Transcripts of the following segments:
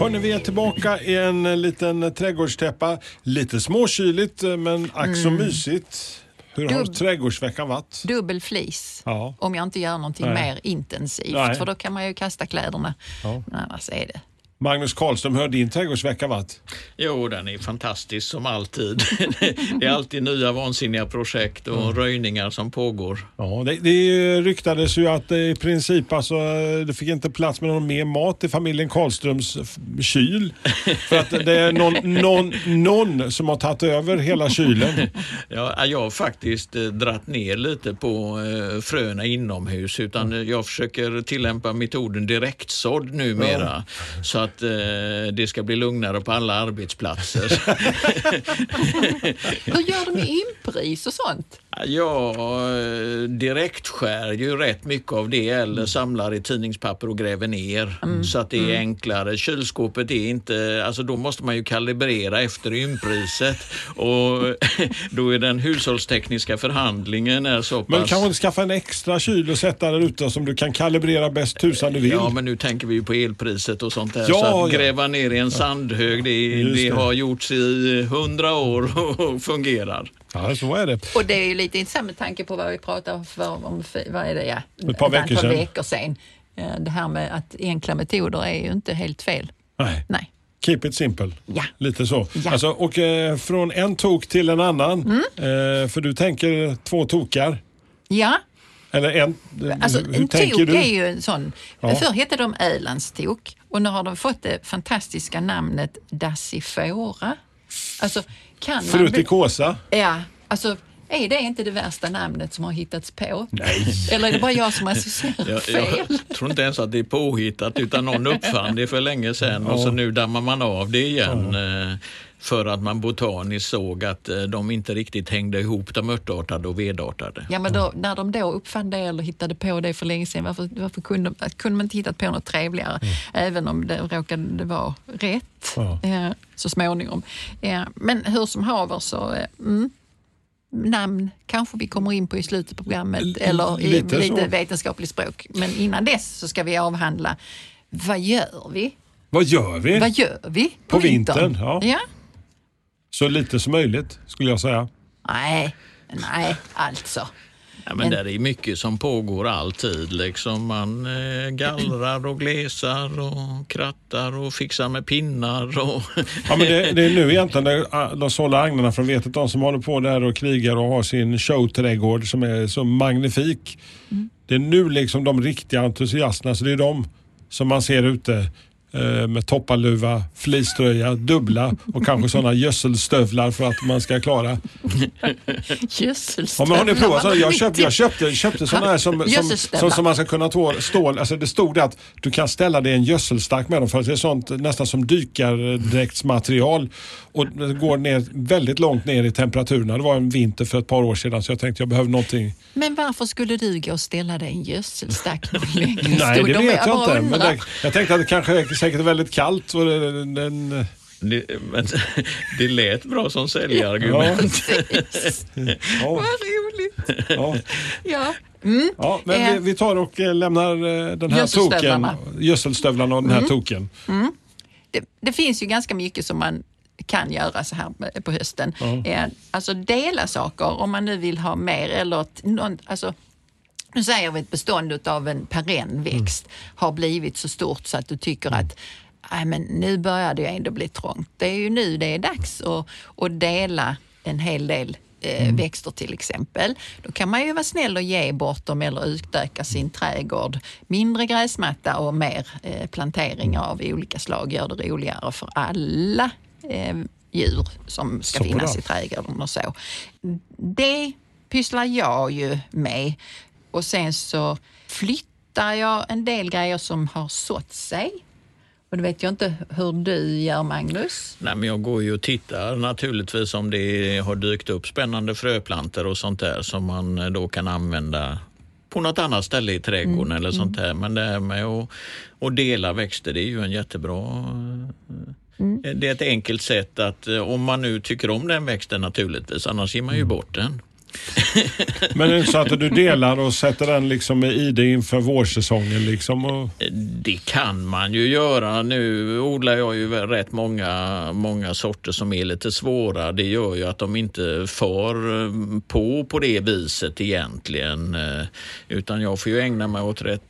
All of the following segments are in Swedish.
Hörni, vi är tillbaka i en liten trädgårdstäppa. Lite småkyligt men ack så mysigt. Hur har Dubb- trädgårdsveckan varit? Dubbel flis. Ja. Om jag inte gör någonting Nej. mer intensivt. Nej. För då kan man ju kasta kläderna. Ja. Men annars är det. Magnus Karlström, hur har din trädgårdsvecka varit? Jo, den är fantastisk som alltid. det är alltid nya vansinniga projekt och röjningar som pågår. Ja, det, det ryktades ju att i princip alltså, det fick inte plats med någon mer mat i familjen Karlströms kyl. För att det är någon, någon, någon som har tagit över hela kylen. Ja, jag har faktiskt eh, dratt ner lite på eh, fröna inomhus utan eh, jag försöker tillämpa metoden direktsådd numera så att eh, det ska bli lugnare på alla arbetsplatser. Hur gör du med impris och sånt? Jag eh, direktskär ju rätt mycket av det eller samlar i tidningspapper och gräver ner så att det är enklare. Kylskåpet är inte, alltså då måste man ju kalibrera efter ympriset och då är den hushållstekniska förhandlingen är så pass... Men kanske inte skaffa en extra kyl och sätta där ute som du kan kalibrera bäst tusan du vill. Ja, men nu tänker vi ju på elpriset och sånt där. Ja, så att gräva ner i en sandhög, det, det det. har gjorts i hundra år och fungerar. Ja, så är det. Och det är ju lite intressant med tanke på vad vi pratade för, om, för- vad är det, ja, Ett par veckor sedan. veckor sedan. Eh, Det här med att enkla metoder är ju inte helt fel. Nej. Nej. Keep it simple. Ja. Lite så. Ja. Alltså, och eh, från en tok till en annan. Mm. Eh, för du tänker två tokar. Ja, Eller en. Alltså, hur hur en tänker tok du? är ju en sån. Ja. Förr hette de Ölandstok och nu har de fått det fantastiska namnet Dassifora. Alltså, kan. Frutikosa. Ja, alltså är det inte det värsta namnet som har hittats på? Nej. Eller är det bara jag som associerar fel? jag tror inte ens att det är påhittat utan någon uppfann det för länge sedan och så nu dammar man av det igen. eh, För att man botaniskt såg att eh, de inte riktigt hängde ihop, de örtartade och vedartade. Ja, men då, när de då uppfann det eller hittade på det för länge sedan, varför, varför kunde, kunde man inte hittat på något trevligare? Även om det råkade vara rätt Ja. eh, så småningom. Eh, men hur som haver så, eh, mm, namn kanske vi kommer in på i slutet på programmet eller i lite lite, vetenskapligt språk. Men innan dess så ska vi avhandla vad gör vi? Vad gör vi? Vad gör vi på, På vintern, ja. ja? Så lite som möjligt skulle jag säga. Nej, nej, alltså. Ja, men där är mycket som pågår alltid. Liksom man eh, gallrar och glesar och krattar och fixar med pinnar. Och Ja, men det, det är nu egentligen det- ah, de sållar agnarna från vetet. De som håller på där och krigar och har sin showträdgård som är så magnifik. Det är nu liksom de riktiga entusiasterna. Så det är de som man ser ute med toppaluva, fleecetröja, dubbla och kanske sådana gödselstövlar för att man ska klara. Ja, Gödselstövlar. men har ni provat sådana? Jag köpte, jag köpte, köpte sådana här som, som, som, som man ska kunna tå, stål. Alltså det stod det att du kan ställa dig en gödselstack med dem för att det är sånt nästan som dykardräktsmaterial och det går ner väldigt långt ner i temperaturerna. Det var en vinter för ett par år sedan så jag tänkte jag behöver någonting. Men varför skulle du gå och ställa dig en gödselstack Nej, det De- vet jag inte. Men det, jag tänkte att det kanske säkert väldigt kallt. Och det, den, det, men, det lät bra som säljargument. ja, Vad roligt. ja. Ja. Mm. Ja, men Eh. vi, vi tar och eh, lämnar eh, den här token, Gödselstövlarna. och den här token. Det, det finns ju ganska mycket som man kan göra så här på hösten. Eh, Alltså dela saker om man nu vill ha mer eller någon, alltså, nu säger vi ett bestånd av en perennväxt har blivit så stort så att du tycker att Nej, men nu börjar det ju ändå bli trångt. Det är ju nu det är dags att, att dela en hel del eh, växter till exempel. Då kan man ju vara snäll och ge bort dem eller utöka sin trädgård. Mindre gräsmatta och mer eh, planteringar av olika slag gör det roligare för alla eh, djur som ska Så finnas bra. i trädgården och så. Det pysslar jag ju med och sen så flyttar jag en del grejer som har sått sig Och det vet jag inte hur du gör Magnus. Nej, men jag går ju och tittar naturligtvis om det har dykt upp spännande fröplantor och sånt där som man eh, då kan använda på något annat ställe i trädgården Mm, eller sånt där. Men det här med att, att dela växter det är ju en jättebra... Mm. Det är ett enkelt sätt att, eh, om man nu tycker om den växten naturligtvis, annars ger man ju bort den. Men är det så att du delar och sätter den liksom i det inför vårsäsongen? Liksom och... Det kan man ju göra. Nu odlar jag ju rätt många, många sorter som är lite svåra. Det gör ju att de inte far eh, på på det viset egentligen. Eh, utan jag får ju ägna mig åt rätt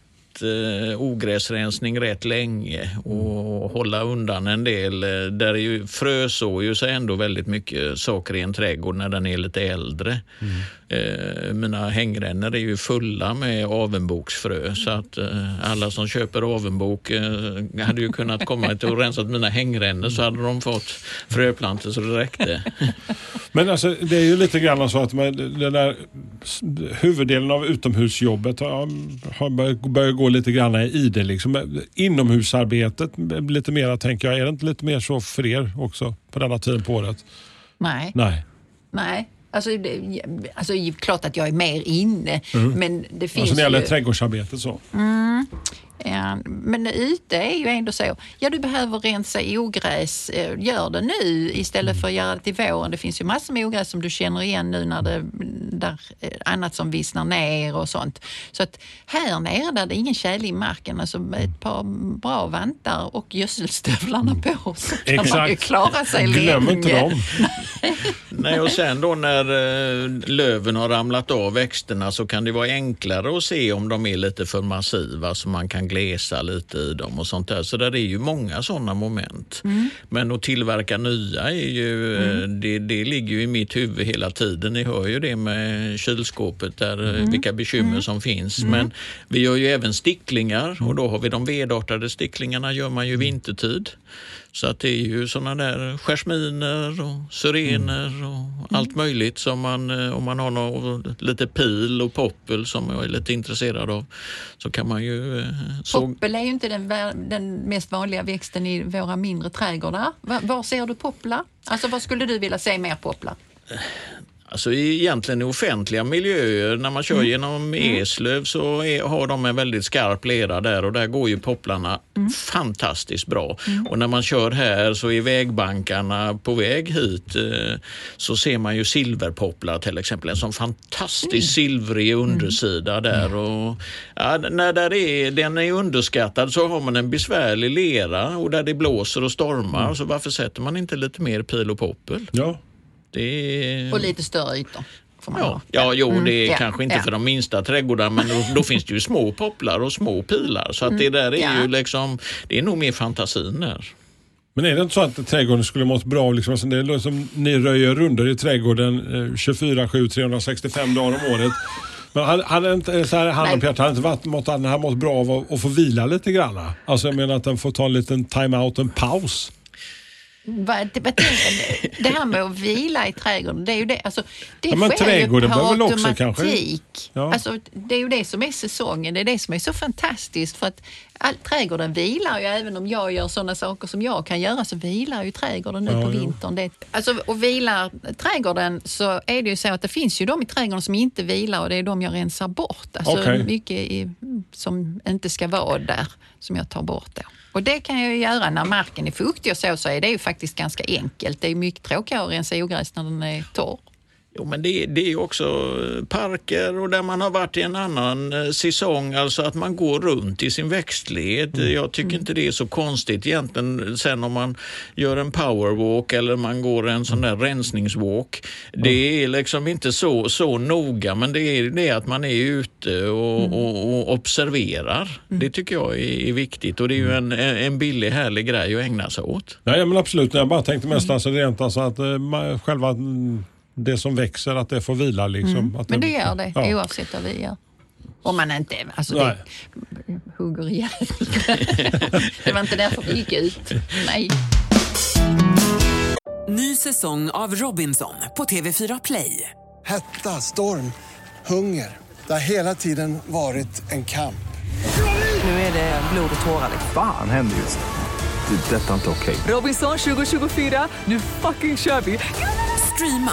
eh, ogräsrensning rätt länge och hålla undan en del. Eh, där är ju, frösår ju sig ändå väldigt mycket saker i en trädgård när den är lite äldre. Eh, mina hängrännor är ju fulla med avenboksfrö så att eh, alla som köper avenbok eh, hade ju kunnat komma till och rensat mina hängrännor så hade de fått fröplantor så det räckte. Men alltså, det är ju lite grann så att man, den där huvuddelen av utomhusjobbet har, har börjat, gå gå lite grann i det. Liksom. Inomhusarbetet lite mer tänker jag. Är det inte lite mer så för er också på denna tiden på året? Nej. Nej. Nej. Alltså, det, alltså klart att jag är mer inne, men det finns Alltså när det gäller ju... trädgårdsarbetet så. Ja, men ute är ju ändå så. Ja, du behöver rensa ogräs. eh, Gör det nu istället för att göra det till våren. Det finns ju massor med ogräs som du känner igen nu när det där, eh, annat som vissnar ner och sånt. Så att här nere där det är ingen tjäle i marken, alltså ett par bra vantar och gödselstövlarna på så kan man ju Exakt. klara sig Glöm länge. inte dem. Nej, och sen då när eh, löven har ramlat av växterna så kan det vara enklare att se om de är lite för massiva så man kan glesa lite i dem och sånt där. Så där är ju många sådana moment. Men att tillverka nya är ju, eh, det, det ligger ju i mitt huvud hela tiden. Ni hör ju det med kylskåpet där, eh, vilka bekymmer som finns. Men vi gör ju även sticklingar och då har vi de vedartade sticklingarna gör man ju vintertid. Så att det är ju sådana där jasminer och syrener och allt möjligt som man, eh, om man har något, lite pil och poppel som jag är lite intresserad av, så kan man ju... eh, Så, Poppel är ju inte den, den mest vanliga växten i våra mindre trädgårdar. Va- Var ser du popplar? Alltså vad skulle du vilja se mer popplar? Alltså i- egentligen i offentliga miljöer, när man kör genom Eslöv så är, har de en väldigt skarp lera där och där går ju popplarna fantastiskt bra. Och när man kör här så är vägbankarna på väg hit eh, så ser man ju silverpopplar till exempel, en sån fantastiskt silvrig undersida där. Och, ja, när där är, den är underskattad så har man en besvärlig lera och där det blåser och stormar så varför sätter man inte lite mer pil och poppel? Ja. Det är... Och lite större ytor. Ja, ja jo, det är ja, kanske inte ja. för de minsta trädgårdarna men då, då finns det ju små popplar och små pilar. Så att det där är Mm. Ja. ju liksom, det är nog mer fantasin där. Men är det inte så att trädgården skulle mått bra av, liksom, alltså det är liksom, ni röjer runder i trädgården eh, 24, 7, 365 dagar om året. Men hade, hade inte, så här, Hanna och. Peter, hade inte varit, mått, här mått bra av att, att få vila lite grann? Alltså jag menar att den får ta en liten time-out, en paus. Vad, vad tänker du? Det här med att vila i trädgården, det är ju det. Alltså, det Ja, men sker ju per också automatik. kanske- Ja. Alltså, det är ju det som är säsongen, det är det som är så fantastiskt. För att all, trädgården vilar ju, även om jag gör sådana saker som jag kan göra, så vilar ju trädgården nu Ja, på vintern. Det, alltså, och vilar trädgården så är det ju så att det finns ju de i trädgården som inte vilar och det är de jag rensar bort. Alltså Okej. mycket i, som inte ska vara där, som jag tar bort då. Och det kan jag göra när marken är fuktig och så, så är det ju faktiskt ganska enkelt. Det är mycket tråkigare att rensa ogräs när den är torr. Jo, men det, det är också eh, parker och där man har varit i en annan eh, säsong, alltså att man går runt i sin växtled. Jag tycker inte det är så konstigt egentligen sen om man gör en powerwalk eller man går en sån där rensningswalk. Det är liksom inte så, så noga, men det är det att man är ute och, och, och observerar. Det tycker jag är, är viktigt och det är ju en, en billig härlig grej att ägna sig åt. Nej men absolut, jag bara tänkte mest alltså, rent alltså att eh, ma- själva mm, det som växer, att det får vila liksom. Att Men det gör det Ja. oavsett vad vi gör. Om man inte alltså det, hugger ihjäl. det var inte därför vi gick ut. Nej. Ny säsong av Robinson på TV4 Play. Hetta, storm, hunger. Det har hela tiden varit en kamp. Nu är det blod och tårar. Fan händer just. Det. är Detta är inte okej. Robinson 2024, nu fucking kör vi! Streama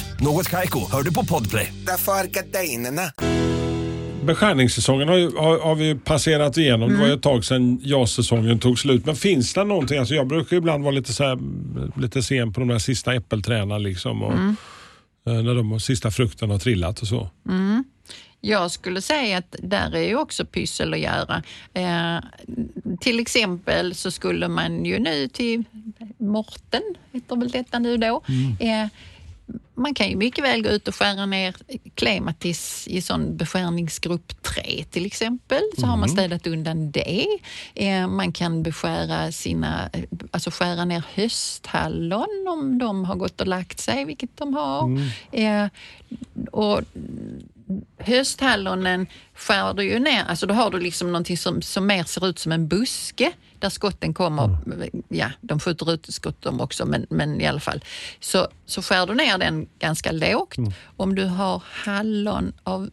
Något Kaiko, hör du på Podplay. Därför är gardinerna. Beskärningssäsongen har, ju, har, har vi passerat igenom. Det var ju ett tag sedan ja-säsongen tog slut. Men finns det någonting? Alltså jag brukar ibland vara lite, så här, lite sen på de där sista äppelträna liksom. Och, eh, När de sista frukterna har trillat och så. Jag skulle säga att där är ju också pyssel att göra. Eh, till exempel så skulle man ju nu till Morten, heter väl detta nu då. Eh, man kan ju mycket väl gå ut och skära ner klematis i sån beskärningsgrupp 3 till exempel. Så har man städat undan det. Eh, man kan beskära sina, alltså skära ner hösthallon om de har gått och lagt sig, vilket de har. Eh, och hösthallonen skär du ju ner, alltså då har du liksom någonting som, som mer ser ut som en buske där skotten kommer, ja de skjuter ut skott de också men, men i alla fall. Så, så skär du ner den ganska lågt. Om du har hallon av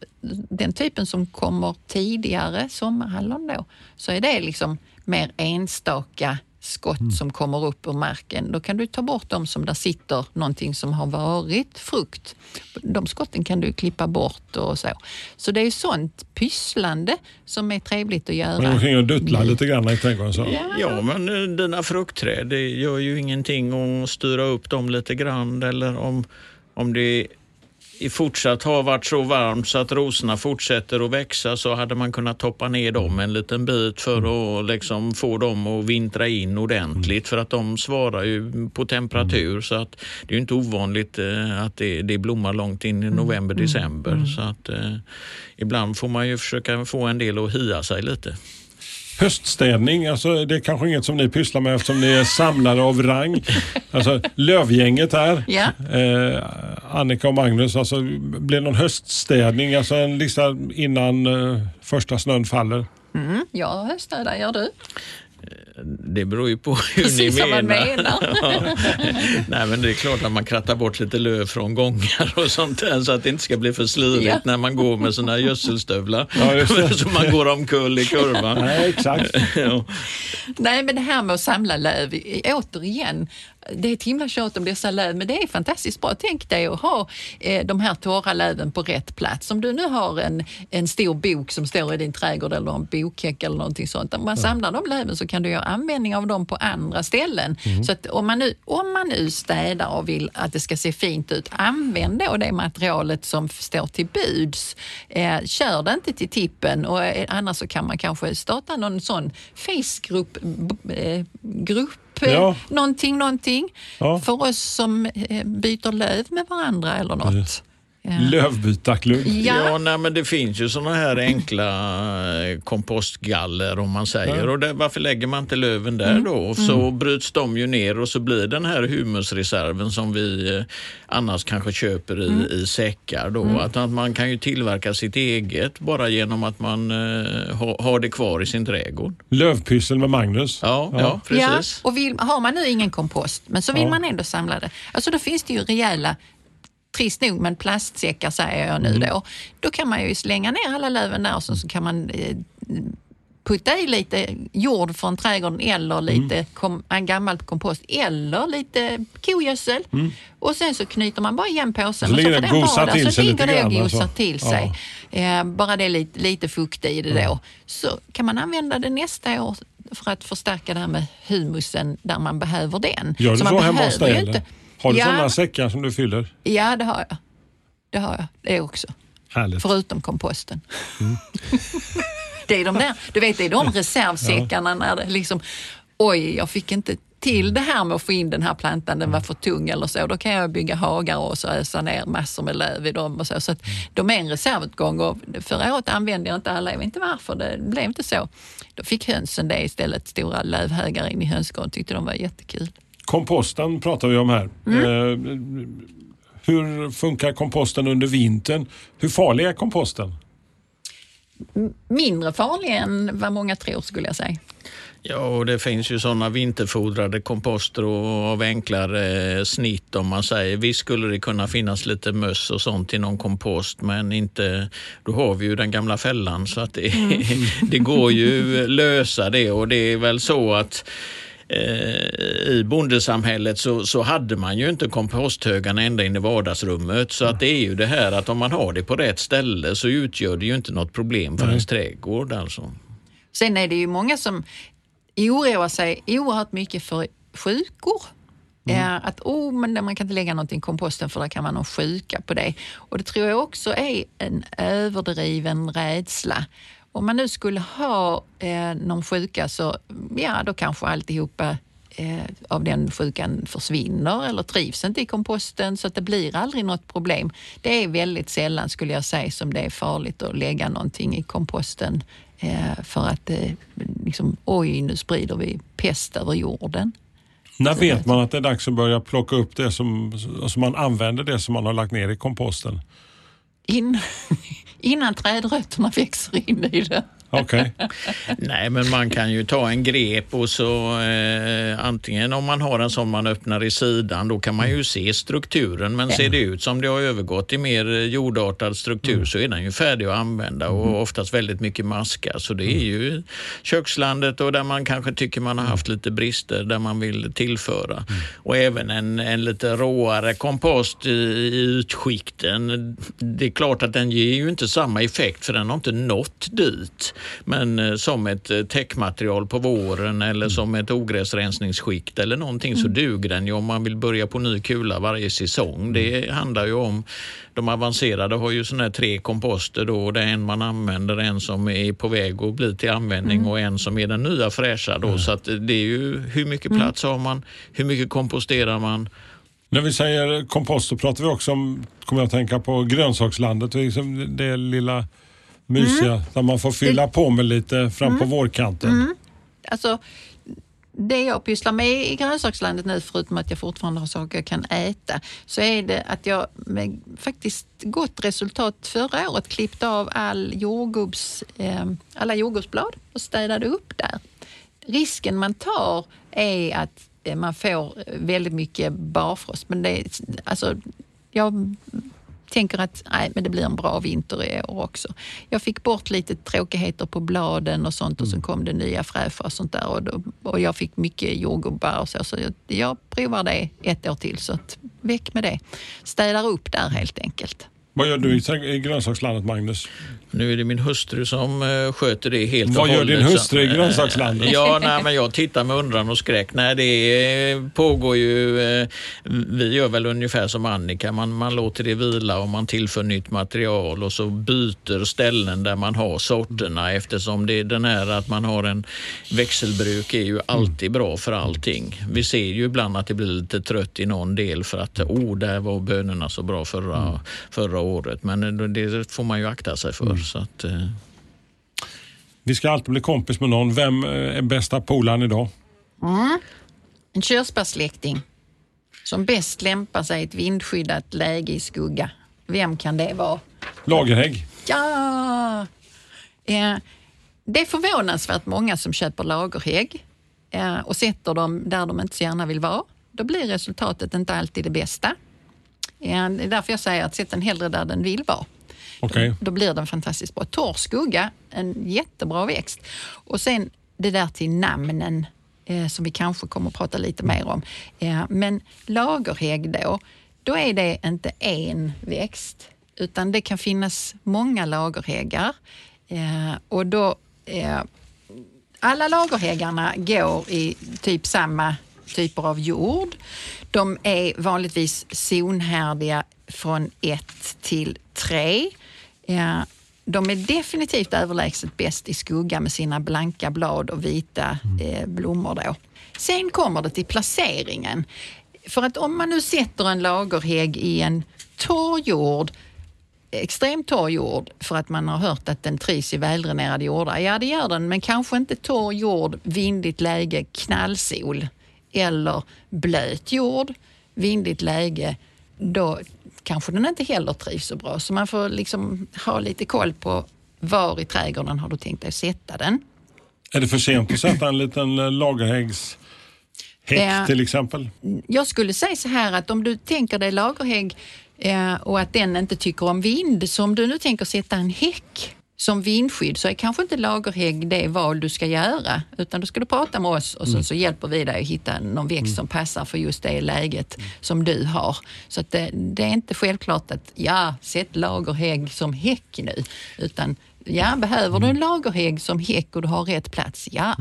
den typen som kommer tidigare, sommarhallon då, så är det liksom mer enstaka skott som kommer upp ur marken. Då kan du ta bort dem som där sitter någonting som har varit frukt. De skotten kan du klippa bort och så. Så det är sånt pysslande som är trevligt att Man går göra. omkring och duttlar lite grann i trädgården. Så. Ja, men eh, dina fruktträd, det gör ju ingenting att styra upp dem lite grann eller om, om det i fortsatt har varit så varmt så att rosorna fortsätter att växa så hade man kunnat toppa ner dem en liten bit för att liksom få dem att vintra in ordentligt. För att de svarar ju på temperatur så att det är ju inte ovanligt eh, att det, det blommar långt in i november, december. Så att eh, ibland får man ju försöka få en del att hia sig lite. Höststädning, alltså, det är kanske inget som ni pysslar med eftersom ni är samlare av rang. Alltså, lövgänget här, Ja. eh, Annika och Magnus, alltså, blir det någon höststädning, alltså en lista innan eh, första snön faller? Mm, jag höststädar, gör du? Det beror ju på hur Precis ni menar. menar. Nej, men det är klart att man krattar bort lite löv från gångar och sånt där så att det inte ska bli för slirigt Ja. när man går med sina gödselstövlar. Ja, så man går omkull i kurvan. Nej, exakt. Ja. Nej, men det här med att samla löv, i- återigen, det är ett himla tjat om dessa löv, men det är fantastiskt bra. Tänk dig att ha eh, de här torra löven på rätt plats. Om du nu har en, en stor bok som står i din trädgård eller en bokhäck eller någonting sånt. Om man samlar de löven så kan du göra användning av dem på andra ställen. Så att om man, nu, om man nu städar och vill att det ska se fint ut, använd då det materialet som står till buds. Eh, kör det inte till tippen och eh, annars så kan man kanske starta någon sån Facegrupp eh, Ja. någonting, någonting Ja. för oss som eh, byter löv med varandra eller något. Ja. Lövbytarklubb. Ja, Ja, nej, men det finns ju såna här enkla eh, kompostgaller om man säger. Och det, varför lägger man inte löven där Mm. då? Och Så bryts de ju ner och så blir den här humusreserven som vi eh, annars kanske köper i, Mm. i säckar. Då. Att, att man kan ju tillverka sitt eget bara genom att man eh, ha, har det kvar i sin trädgård. Lövpyssel med Magnus. Ja, ja. precis. Ja, och vill, har man nu ingen kompost, men så vill Ja. man ändå samla det. Alltså då finns det ju rejäla Trist nog, men plastsäckar säger jag nu Mm. då. Då kan man ju slänga ner alla löven där och så, så kan man eh, putta i lite jord från trädgården eller lite Mm. kom, en gammal kompost eller lite kogödsel. Och sen så knyter man bara igen påsen Mm. Så och ligger får det den och gosar där. till Så sig ligger lite det och gosar alltså. till sig. Eh, bara det är lite, lite fukt i det då. Så kan man använda det nästa år för att förstärka det här med humusen där man behöver den. Gör du så, man hemma hos dig? Har du ja, sådana säckar som du fyller? Ja, det har jag. Det har jag. Det också. Härligt. Förutom komposten. Mm. det är de där, du vet det är de reservsäckarna när det liksom, oj jag fick inte till det här med att få in den här plantan, den var för tung eller så, då kan jag bygga hagar och så ösa ner massor med löv i dem och så. Så att de är en reservutgång och förra året använde jag inte alla, jag vet inte varför, det blev inte så. Då fick hönsen det istället, stora lövhögar in i hönsgården, tyckte de var jättekul. Komposten pratar vi om här. Mm. Eh, hur funkar komposten under vintern? Hur farlig är komposten? Mindre farlig än vad många tror skulle jag säga. Ja, och det finns ju sådana vinterfodrade komposter och av enklare snitt om man säger. Visst skulle det kunna finnas lite möss och sånt i någon kompost men inte, då har vi ju den gamla fällan så att det, det går ju lösa det och det är väl så att eh, i bondesamhället så, så hade man ju inte komposthögarna ända in i vardagsrummet. Så att det är ju det här att om man har det på rätt ställe så utgör det ju inte något problem för ens trädgård. Alltså. Sen är det ju många som oroar sig oerhört mycket för sjukor. Ja, att oh, men man kan inte lägga någonting i komposten för då kan man ha sjuka på det. Och det tror jag också är en överdriven rädsla. Om man nu skulle ha eh, någon sjuka så ja, då kanske alltihopa eh, av den sjukan försvinner eller trivs inte i komposten så att det blir aldrig något problem. Det är väldigt sällan skulle jag säga som det är farligt att lägga någonting i komposten eh, för att eh, liksom, oj, nu sprider vi pest över jorden. När vet man att det är dags att börja plocka upp det som, alltså man använder det som man har lagt ner i komposten? In, innan trädrötterna växer in i det. Okej. Nej, men man kan ju ta en grep och så eh, antingen om man har en sån man öppnar i sidan, då kan man ju se strukturen. Men ser det ut som det har övergått i mer eh, jordartad struktur så är den ju färdig att använda och oftast väldigt mycket maska. Så det är ju kökslandet och där man kanske tycker man har haft lite brister där man vill tillföra. Och även en, en lite råare kompost i, i utskikten. Det är klart att den ger ju inte samma effekt för den har inte nått dit. Men eh, som ett eh, täckmaterial på våren eller som ett ogräsrensningsskikt eller någonting så duger den ju om man vill börja på ny kula varje säsong. Det handlar ju om de avancerade har ju såna här tre komposter då. Det är en man använder, en som är på väg att bli till användning och en som är den nya fräscha då. Så att det är ju hur mycket plats har man? Hur mycket komposterar man? När vi säger kompost så pratar vi också om, kommer jag att tänka på grönsakslandet. Det, liksom det lilla mysiga där man får fylla på med lite fram på vårkanten. Alltså, det jag pysslar med i grönsakslandet nu, förutom att jag fortfarande har saker jag kan äta, så är det att jag med faktiskt gott resultat förra året klippte av all jordgubbs, eh, alla jordgubbsblad och städade upp där. Risken man tar är att eh, man får väldigt mycket barfrost, men det alltså, jag tänker att nej, men det blir en bra vinter i år också. Jag fick bort lite tråkigheter på bladen och sånt och så kom det nya fräschar och sånt där och, då, och jag fick mycket jordgubbar och så. Så jag, jag provar det ett år till så att väck med det. Städar upp där helt enkelt. Vad gör du i, grönsakslandet Magnus? Nu är det min hustru som eh, sköter det helt Vad och gör hållet. din så hustru i eh, grönsakslandet? Ja, nej, men jag tittar med undran och skräck. Nej, det pågår ju... eh, Vi gör väl ungefär som Annika. Man, man låter det vila och man tillför nytt material och så byter ställen där man har sorterna eftersom det, den här att man har en växelbruk är ju alltid bra för allting. Vi ser ju ibland att det blir lite trött i någon del för att oh, där var bönorna så bra förra, förra året. Men eh, det får man ju akta sig för. Så att, eh, Vi ska alltid bli kompis med någon. Vem eh, är bästa polaren idag? En körsbärssläkting som bäst lämpar sig i ett vindskyddat läge i skugga. Vem kan det vara? Lagerhägg. Ja! Eh, det är förvånansvärt många som köper lagerhägg eh, och sätter dem där de inte så gärna vill vara. Då blir resultatet inte alltid det bästa. Eh, det är därför jag säger att sätt den hellre där den vill vara. Okej. Då blir den fantastiskt bra. Torr skugga, en jättebra växt. Och sen det där till namnen eh, som vi kanske kommer att prata lite mer om. Eh, men lagerhägg då, då är det inte en växt utan det kan finnas många lagerhäggar. Eh, och då, alla lagerhäggarna går i typ samma typer av jord. De är vanligtvis zonhärdiga från 1 till 3. Ja, de är definitivt överlägset bäst i skugga med sina blanka blad och vita eh, blommor. Då. Sen kommer det till placeringen. För att om man nu sätter en lagerhägg i en torr jord extremt torr jord för att man har hört att den trivs i väldränerade jordar. Ja, det gör den, men kanske inte torr jord, vindigt läge, knallsol eller blöt jord, vindigt läge. Då kanske den inte heller trivs så bra. Så man får liksom ha lite koll på var i trädgården har du tänkt dig sätta den. Är det för sent att sätta en liten eh, lagerhäggs häck Ja. till exempel? Jag skulle säga så här att om du tänker dig lagerhägg eh, och att den inte tycker om vind, så om du nu tänker sätta en häck som vindskydd så är kanske inte lagerhägg det val du ska göra utan då ska du prata med oss och så, så hjälper vi dig att hitta någon växt som passar för just det läget som du har. Så det, det är inte självklart att ja, sätt lagerhägg som häck nu utan ja, behöver du en lagerhägg som häck och du har rätt plats, ja.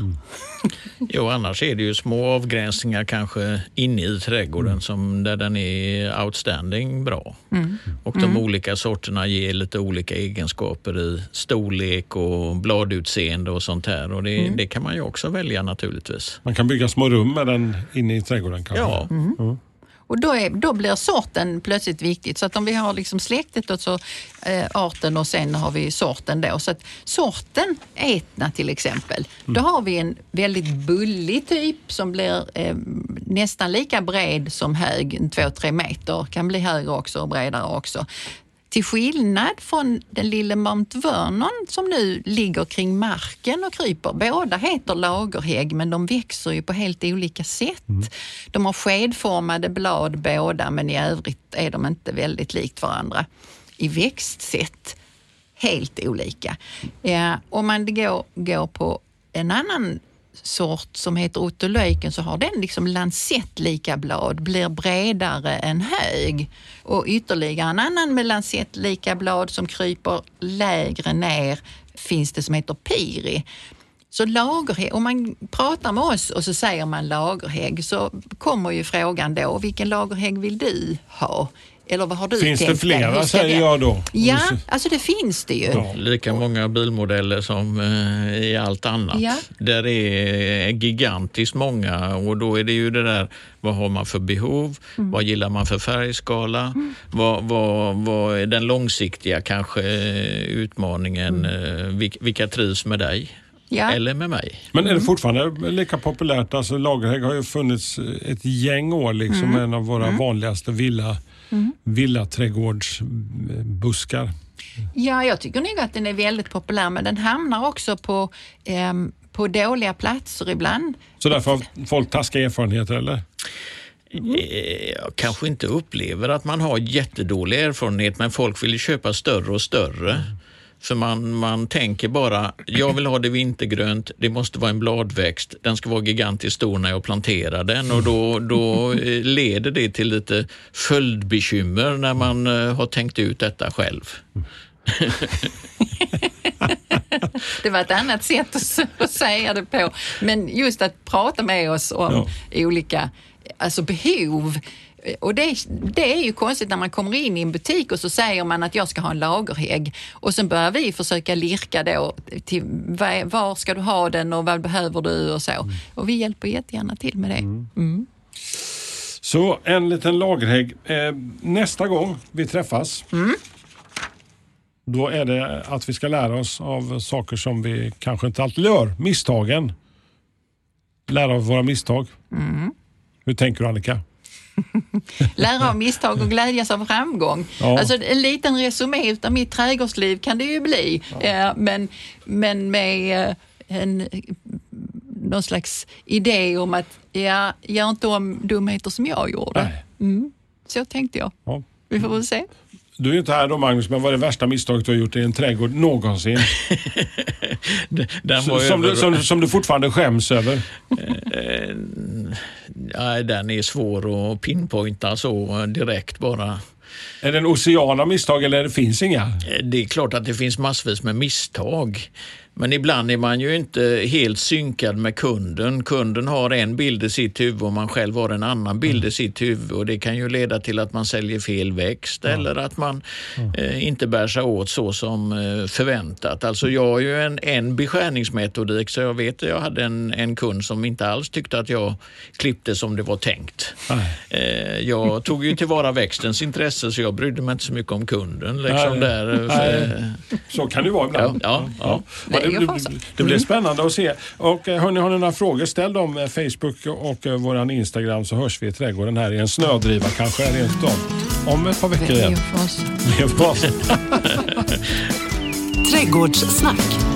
Jo, annars är det ju små avgränsningar kanske inne i trädgården som där den är outstanding bra. Och de olika sorterna ger lite olika egenskaper i storlek och bladutseende och sånt här. Och det, det kan man ju också välja naturligtvis. Man kan bygga små rum med den inne i trädgården kanske? Ja, Och då, är, då blir sorten plötsligt viktigt. Så att om vi har liksom släktet och så eh, arten och sen har vi sorten då. Så att sorten Etna till exempel, då har vi en väldigt bullig typ som blir eh, nästan lika bred som hög, en två, tre meter. Kan bli högre också och bredare också. Till skillnad från den lilla Mount Vernon som nu ligger kring marken och kryper. Båda heter lagerhägg men de växer ju på helt olika sätt. De har skedformade blad båda men i övrigt är de inte väldigt likt varandra i växtsätt. Helt olika. Ja, om man går, går på en annan sort som heter otolöjken så har den liksom lansettlika blad, blir bredare än hög. Och ytterligare en annan med lansettlika blad som kryper lägre ner finns det som heter piri. Så lagerhägg, om man pratar med oss och så säger man lagerhägg så kommer ju frågan då, vilken lagerhägg vill du ha? Eller vad har du Finns det tänkt dig? flera säger det- jag då? Ja, alltså det finns det ju. Ja. lika många bilmodeller som eh, i allt annat. Ja. Där är gigantiskt många och då är det ju det där, vad har man för behov? Mm. Vad gillar man för färgskala? Vad, vad, vad är den långsiktiga kanske eh, utmaningen? eh, vil- Vilka trivs med dig? Mm. Ja. Eller med mig? Men Mm. är det fortfarande lika populärt? Alltså lagerhägg har ju funnits ett gäng år liksom. Mm. En av våra vanligaste villa, villaträdgårdsbuskar. Ja, jag tycker nog att den är väldigt populär men den hamnar också på, ehm, på dåliga platser ibland. Så därför har folk taskiga erfarenheter eller? Eh, Jag kanske inte upplever att man har jättedålig erfarenhet men folk vill ju köpa större och större. För man, man tänker bara, jag vill ha det vintergrönt, det måste vara en bladväxt, den ska vara gigantiskt stor när jag planterar den och då, då eh, leder det till lite följdbekymmer när man eh, har tänkt ut detta själv. Det var ett annat sätt att, säga det på. Men just att prata med oss om olika alltså behov. Och det, det är ju konstigt när man kommer in i en butik och så säger man att jag ska ha en lagerhägg och sen börjar vi försöka lirka då till var, var ska du ha den och vad behöver du och så. Och vi hjälper jättegärna till med det. Mm. Så en liten lagerhägg. Eh, nästa gång vi träffas då är det att vi ska lära oss av saker som vi kanske inte alltid gör. Misstagen. Lära av våra misstag. Hur tänker du Annika? Lära av misstag och glädjas av framgång. Ja. Alltså en liten resumé utav mitt trädgårdsliv kan det ju bli. Eh, men, men med eh, en, någon slags idé om att ja, gör inte om dumheter som jag gjorde. Mm. Så tänkte jag. Ja. Vi får väl se. Du är inte här då Magnus, men vad är det värsta misstaget du har gjort i en trädgård någonsin? Den som, över- du, som, som du fortfarande skäms över? Eh, nej, den är svår att pinpointa så direkt bara. Är det en ocean av misstag eller det finns inga? Eh, Det är klart att det finns massvis med misstag. Men ibland är man ju inte helt synkad med kunden. Kunden har en bild i sitt huvud och man själv har en annan bild i sitt huvud och det kan ju leda till att man säljer fel växt eller att man eh, inte bär sig åt så som eh, förväntat. Alltså jag har ju en, en beskärningsmetodik så jag vet att jag hade en, en kund som inte alls tyckte att jag klippte som det var tänkt. Eh, jag tog ju tillvara växtens intresse så jag brydde mig inte så mycket om kunden. Liksom Nej. där, Nej. eh, Så kan det vara ibland. Ja, ja, ja. Det, det, det blir spännande att se. Och eh, hörni, har ni några frågor, ställ dem eh, Facebook och eh, våran Instagram så hörs vi i trädgården här i en snödriva kanske rent av. Om ett par veckor igen. Vevfas. Trädgårdssnack.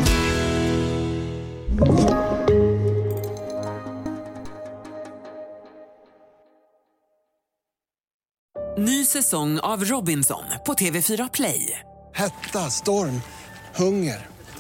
Ny säsong av Robinson på TV4 Play. Hetta, storm, hunger.